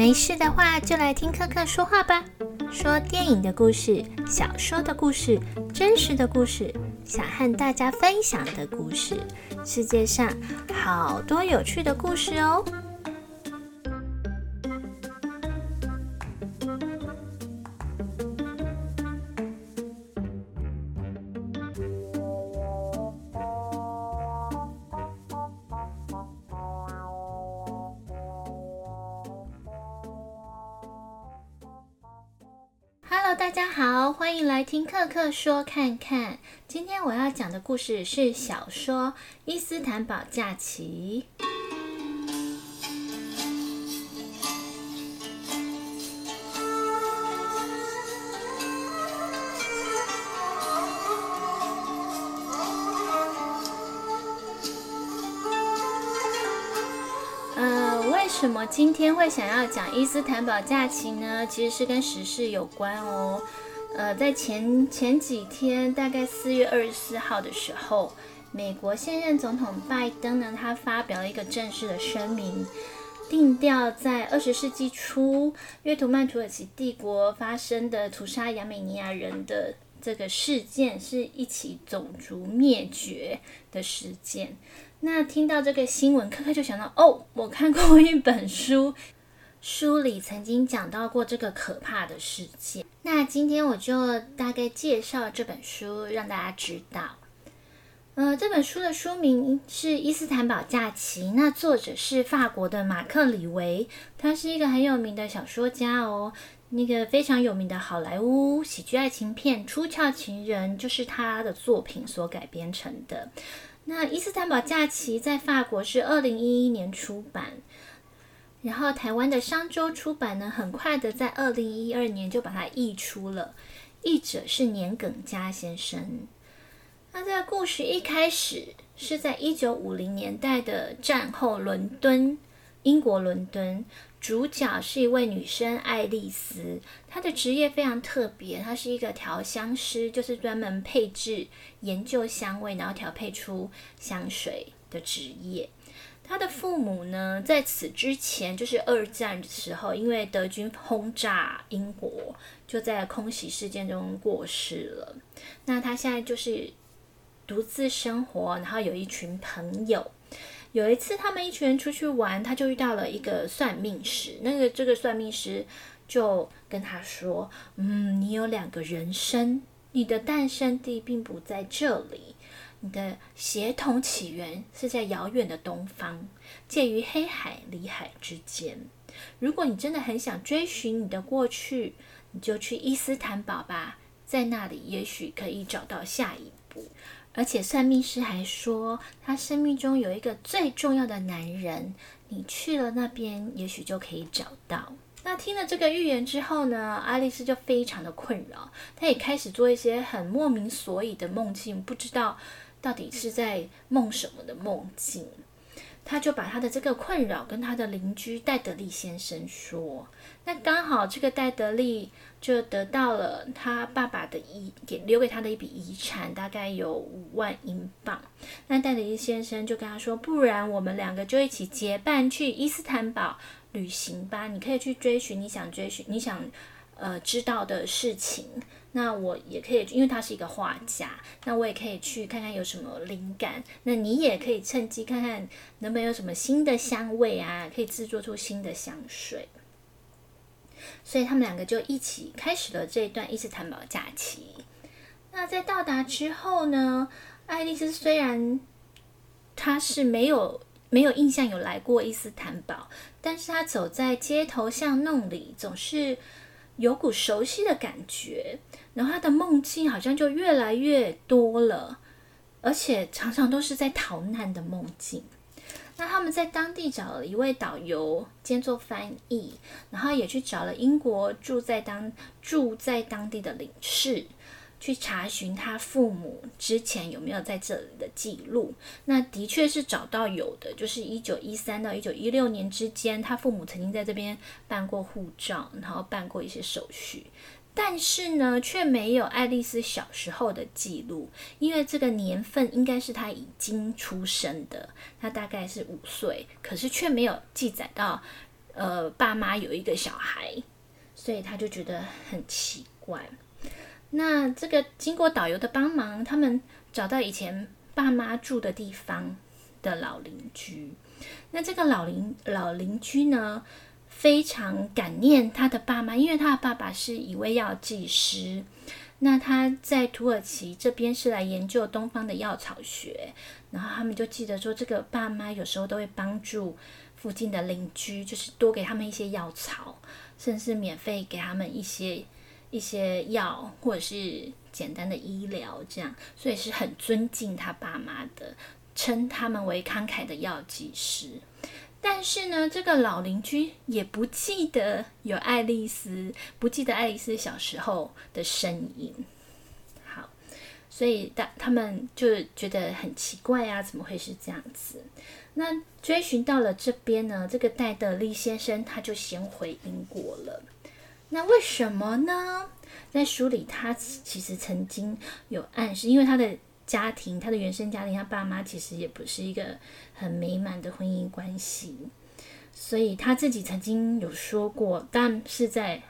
没事的话，就来听克克说话吧。说电影的故事、小说的故事、真实的故事，想和大家分享的故事。世界上好多有趣的故事哦。大家好，欢迎来听克克说看看。今天我要讲的故事是小说《伊斯坦堡假期》。会想要讲伊斯坦堡假期呢？其实是跟时事有关哦。呃，在前前几天，大概四月二十四号的时候，美国现任总统拜登呢，他发表了一个正式的声明，定调在二十世纪初，约图曼土耳其帝国发生的屠杀亚美尼亚人的这个事件，是一起种族灭绝的事件。那听到这个新闻，科科就想到，哦，我看过一本书，书里曾经讲到过这个可怕的事件。那今天我就大概介绍这本书，让大家知道。呃，这本书的书名是《伊斯坦堡假期》，那作者是法国的马克·李维，他是一个很有名的小说家哦。那个非常有名的好莱坞喜剧爱情片《出鞘情人》就是他的作品所改编成的。那《伊斯坦堡假期》在法国是二零一一年出版，然后台湾的商周出版呢，很快的在二零一二年就把它译出了，译者是年耿嘉先生。那这个故事一开始是在一九五零年代的战后伦敦，英国伦敦。主角是一位女生爱丽丝，她的职业非常特别，她是一个调香师，就是专门配置、研究香味，然后调配出香水的职业。她的父母呢，在此之前就是二战的时候，因为德军轰炸英国，就在空袭事件中过世了。那她现在就是独自生活，然后有一群朋友。有一次，他们一群人出去玩，他就遇到了一个算命师。那个这个算命师就跟他说：“嗯，你有两个人生，你的诞生地并不在这里，你的协同起源是在遥远的东方，介于黑海、里海之间。如果你真的很想追寻你的过去，你就去伊斯坦堡吧，在那里也许可以找到下一步。”而且算命师还说，他生命中有一个最重要的男人，你去了那边，也许就可以找到。那听了这个预言之后呢，爱丽丝就非常的困扰，她也开始做一些很莫名所以的梦境，不知道到底是在梦什么的梦境。他就把他的这个困扰跟他的邻居戴德利先生说，那刚好这个戴德利就得到了他爸爸的遗给留给他的一笔遗产，大概有五万英镑。那戴德利先生就跟他说，不然我们两个就一起结伴去伊斯坦堡旅行吧，你可以去追寻你想追寻、你想呃知道的事情。那我也可以，因为他是一个画家，那我也可以去看看有什么灵感。那你也可以趁机看看能不能有什么新的香味啊，可以制作出新的香水。所以他们两个就一起开始了这段伊斯坦堡假期。那在到达之后呢，爱丽丝虽然她是没有没有印象有来过伊斯坦堡，但是她走在街头巷弄里，总是。有股熟悉的感觉，然后他的梦境好像就越来越多了，而且常常都是在逃难的梦境。那他们在当地找了一位导游兼做翻译，然后也去找了英国住在当住在当地的领事。去查询他父母之前有没有在这里的记录，那的确是找到有的，就是一九一三到一九一六年之间，他父母曾经在这边办过护照，然后办过一些手续，但是呢，却没有爱丽丝小时候的记录，因为这个年份应该是她已经出生的，她大概是五岁，可是却没有记载到呃爸妈有一个小孩，所以他就觉得很奇怪。那这个经过导游的帮忙，他们找到以前爸妈住的地方的老邻居。那这个老邻老邻居呢，非常感念他的爸妈，因为他的爸爸是一位药剂师。那他在土耳其这边是来研究东方的药草学，然后他们就记得说，这个爸妈有时候都会帮助附近的邻居，就是多给他们一些药草，甚至免费给他们一些一些药，或者是简单的医疗这样，所以是很尊敬他爸妈的，称他们为慷慨的药剂师。但是呢，这个老邻居也不记得有爱丽丝，不记得爱丽丝小时候的身影。好，所以他他们就觉得很奇怪啊，怎么会是这样子？那追寻到了这边呢，这个戴德利先生他就先回英国了。那为什么呢？在书里他其实曾经有暗示，因为他的。家庭，他的原生家庭，他爸妈其实也不是一个很美满的婚姻关系，所以他自己曾经有说过，但是在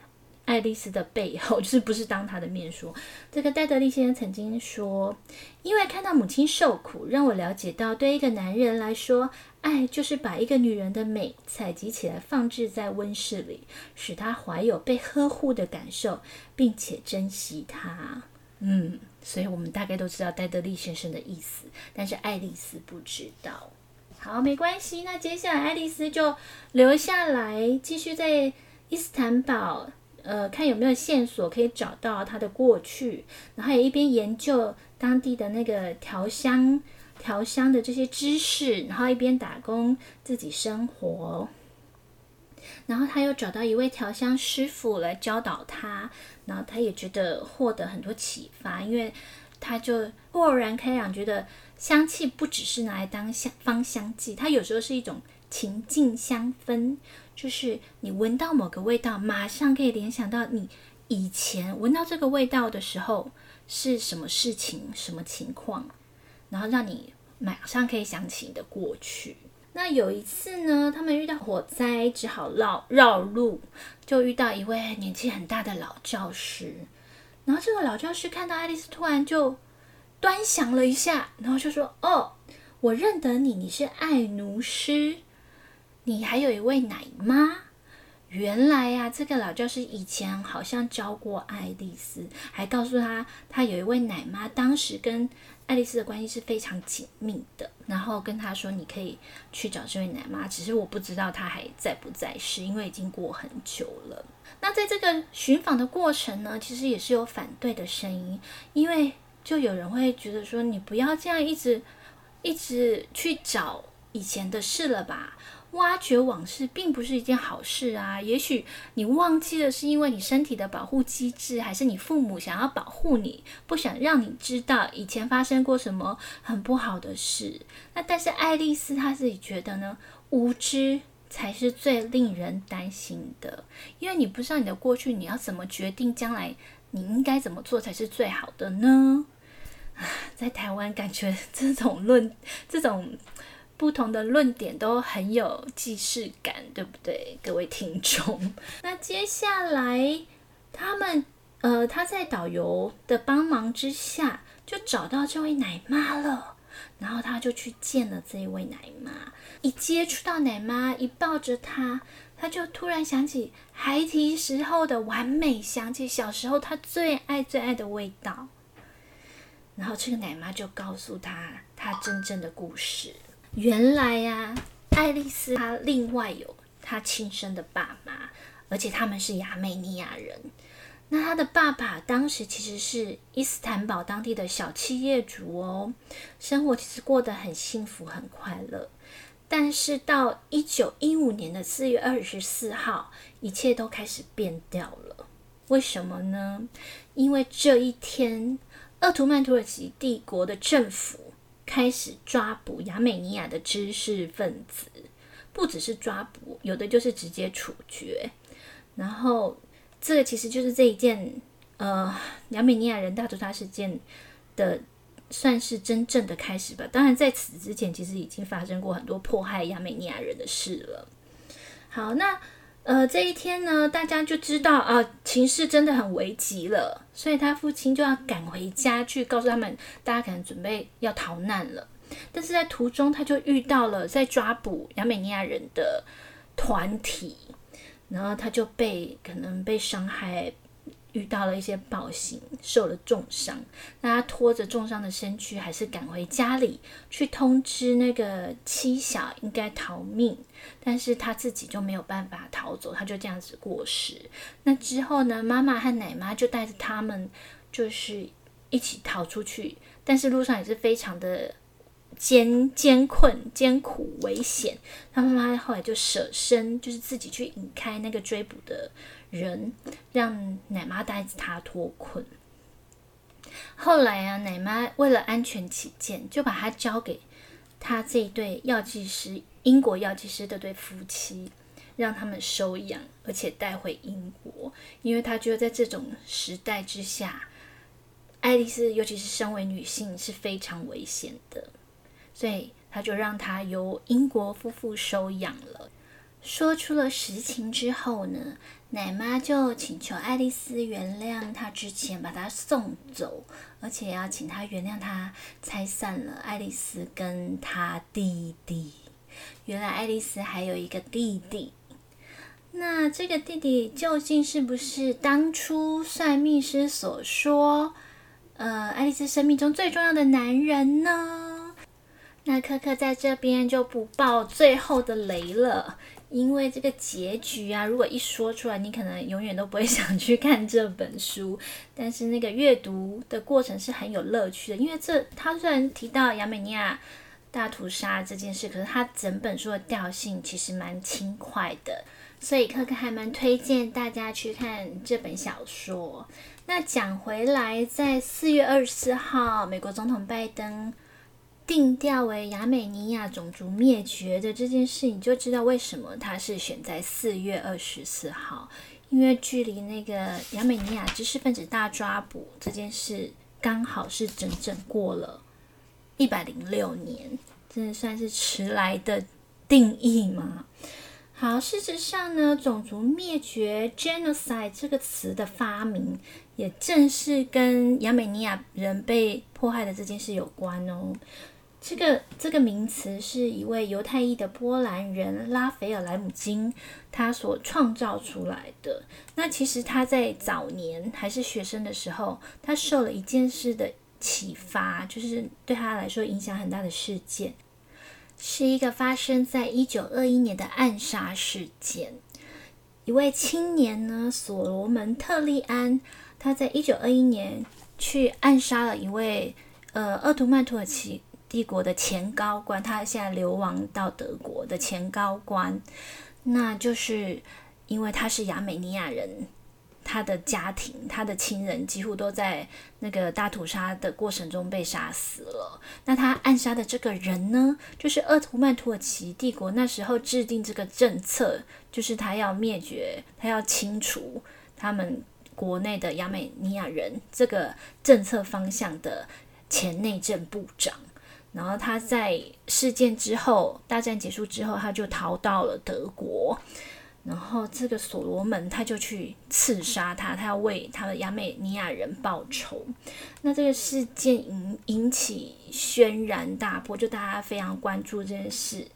爱丽丝的背后，就是不是当他的面说。这个戴德利先生曾经说：“因为看到母亲受苦，让我了解到，对一个男人来说，爱就是把一个女人的美采集起来，放置在温室里，使她怀有被呵护的感受，并且珍惜她。”嗯。所以我们大概都知道戴德利先生的意思，但是爱丽丝不知道。好，没关系。那接下来爱丽丝就留下来，继续在伊斯坦堡，呃，看有没有线索可以找到她的过去，然后也一边研究当地的那个调香、调香的这些知识，然后一边打工自己生活。然后他又找到一位调香师傅来教导他。然后他也觉得获得很多启发，因为他就豁然开朗，觉得香气不只是拿来当香芳香剂，它有时候是一种情境香氛，就是你闻到某个味道，马上可以联想到你以前闻到这个味道的时候是什么事情、什么情况，然后让你马上可以想起你的过去。那有一次呢，他们遇到火灾，只好绕绕路，就遇到一位年纪很大的老教师。然后这个老教师看到爱丽丝，突然就端详了一下，然后就说：“哦，我认得你，你是爱奴师，你还有一位奶妈。原来呀，这个老教师以前好像教过爱丽丝，还告诉他，他有一位奶妈，当时跟。”爱丽丝的关系是非常紧密的，然后跟她说：“你可以去找这位奶妈，只是我不知道她还在不在世，因为已经过很久了。”那在这个寻访的过程呢，其实也是有反对的声音，因为就有人会觉得说：“你不要这样一直一直去找以前的事了吧。”挖掘往事并不是一件好事啊！也许你忘记了，是因为你身体的保护机制，还是你父母想要保护你，不想让你知道以前发生过什么很不好的事。那但是爱丽丝她自己觉得呢，无知才是最令人担心的，因为你不知道你的过去，你要怎么决定将来你应该怎么做才是最好的呢？啊，在台湾感觉这种论这种。不同的论点都很有既视感，对不对，各位听众？那接下来他们呃，他在导游的帮忙之下，就找到这位奶妈了。然后他就去见了这一位奶妈，一接触到奶妈，一抱着她，他就突然想起孩提时候的完美，想起小时候他最爱最爱的味道。然后这个奶妈就告诉他他真正的故事。原来呀，爱丽丝她另外有她亲生的爸妈，而且他们是亚美尼亚人。那她的爸爸当时其实是伊斯坦堡当地的小企业主哦，生活其实过得很幸福很快乐。但是到一九一五年的四月二十四号，一切都开始变掉了。为什么呢？因为这一天，鄂图曼土耳其帝国的政府。开始抓捕亚美尼亚的知识分子，不只是抓捕，有的就是直接处决。然后，这个其实就是这一件呃亚美尼亚人大屠杀事件的算是真正的开始吧。当然，在此之前，其实已经发生过很多迫害亚美尼亚人的事了。好，那呃这一天呢，大家就知道啊，情势真的很危急了，所以他父亲就要赶回家去告诉他们，大家可能准备要逃难了。但是在途中，他就遇到了在抓捕亚美尼亚人的团体，然后他就被可能被伤害。遇到了一些暴行，受了重伤。那他拖着重伤的身躯，还是赶回家里去通知那个妻小应该逃命，但是他自己就没有办法逃走，他就这样子过世。那之后呢，妈妈和奶妈就带着他们，就是一起逃出去，但是路上也是非常的。艰艰困、艰苦、危险，他妈妈后来就舍身，就是自己去引开那个追捕的人，让奶妈带着他脱困。后来啊，奶妈为了安全起见，就把他交给他这一对药剂师，英国药剂师的对夫妻，让他们收养，而且带回英国，因为他觉得在这种时代之下，爱丽丝尤其是身为女性是非常危险的。所以他就让他由英国夫妇收养了。说出了实情之后呢，奶妈就请求爱丽丝原谅他之前把他送走，而且要请他原谅他拆散了爱丽丝跟他弟弟。原来爱丽丝还有一个弟弟，那这个弟弟究竟是不是当初算命师所说，呃，爱丽丝生命中最重要的男人呢？那科科在这边就不爆最后的雷了，因为这个结局啊，如果一说出来，你可能永远都不会 想去看这本书。但是那个阅读的过程是很有乐趣的，因为这他虽然提到亚美尼亚大屠杀这件事，可是他整本书的调性其实蛮轻快的，所以科科还蛮推荐大家去看这本小说。那讲回来，在四月二十四号，美国总统拜登。定调为亚美尼亚种族灭绝的这件事，你就知道为什么它是选在四月二十四号，因为距离那个亚美尼亚知识分子大抓捕这件事，刚好是整整过了一百零六年，真的算是迟来的定义吗？好，事实上呢，种族灭绝 （genocide） 这个词的发明，也正是跟亚美尼亚人被迫害的这件事有关哦。这个这个名词是一位犹太裔的波兰人拉斐尔莱姆金他所创造出来的。那其实他在早年还是学生的时候，他受了一件事的启发，就是对他来说影响很大的事件，是一个发生在一九二一年的暗杀事件。一位青年呢，所罗门特利安，他在一九二一年去暗杀了一位呃鄂图曼土耳其。帝国的前高官，他现在流亡到德国的前高官，那就是因为他是亚美尼亚人，他的家庭、他的亲人几乎都在那个大屠杀的过程中被杀死了。那他暗杀的这个人呢，就是鄂图曼土耳其帝国那时候制定这个政策，就是他要灭绝、他要清除他们国内的亚美尼亚人这个政策方向的前内政部长。然后他在事件之后，大战结束之后，他就逃到了德国。然后这个所罗门他就去刺杀他，他要为他的亚美尼亚人报仇。那这个事件引引起轩然大波，就大家非常关注这件事。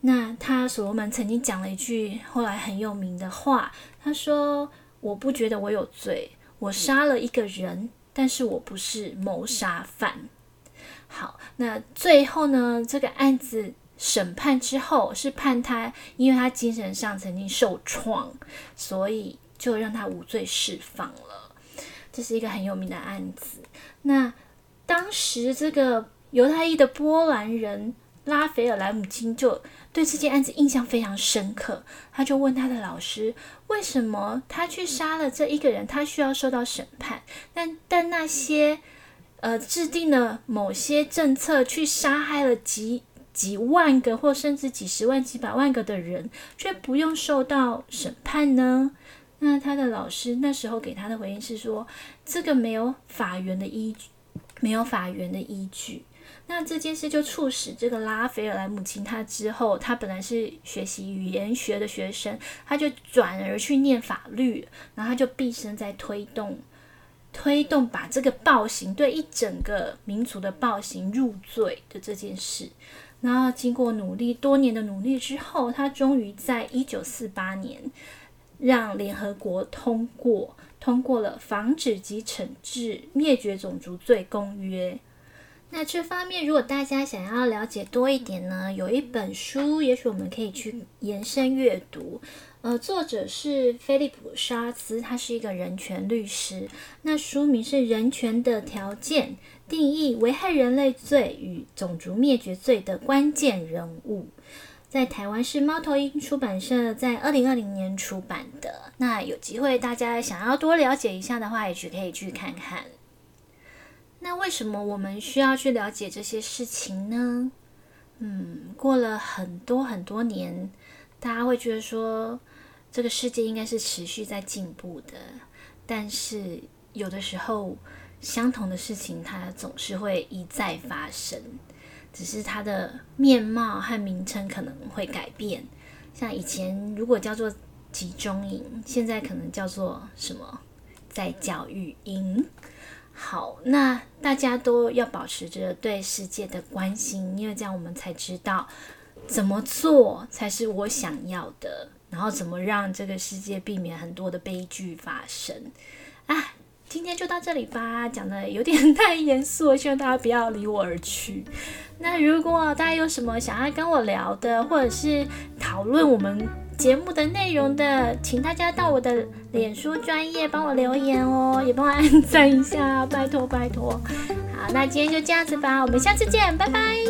那他所罗门曾经讲了一句后来很有名的话，他说：“我不觉得我有罪，我杀了一个人，但是我不是谋杀犯。”好，那最后呢？这个案子审判之后是判他，因为他精神上曾经受创，所以就让他无罪释放了。这是一个很有名的案子。那当时这个犹太裔的波兰人拉斐尔莱姆金就对这件案子印象非常深刻，他就问他的老师，为什么他去杀了这一个人，他需要受到审判？但但那些。呃，制定了某些政策，去杀害了几几万个，或甚至几十万、几百万个的人，却不用受到审判呢？那他的老师那时候给他的回应是说，这个没有法源的依据，没有法源的依据。那这件事就促使这个拉斐尔莱母亲他之后，他本来是学习语言学的学生，他就转而去念法律，然后他就毕生在推动。推动把这个暴行对一整个民族的暴行入罪的这件事，然后经过努力多年的努力之后，他终于在一九四八年让联合国通过通过了《防止及惩治灭绝种族罪公约》。那这方面，如果大家想要了解多一点呢，有一本书，也许我们可以去延伸阅读。呃，作者是菲利普·沙兹，他是一个人权律师。那书名是《人权的条件：定义危害人类罪与种族灭绝罪的关键人物》。在台湾是猫头鹰出版社在二零二零年出版的。那有机会大家想要多了解一下的话，也许可以去看看。那为什么我们需要去了解这些事情呢？嗯，过了很多很多年，大家会觉得说。这个世界应该是持续在进步的，但是有的时候相同的事情它总是会一再发生，只是它的面貌和名称可能会改变。像以前如果叫做集中营，现在可能叫做什么在教育营。好，那大家都要保持着对世界的关心，因为这样我们才知道怎么做才是我想要的。然后怎么让这个世界避免很多的悲剧发生？啊，今天就到这里吧，讲的有点 太严肃，希望大家不要离我而去。那如果大家有什么想要跟我聊的，或者是讨论我们节目的内容的，请大家到我的脸书专业帮我留言哦，也帮我按赞一下，拜托拜托。好，那今天就这样子吧，我们下次见，拜拜。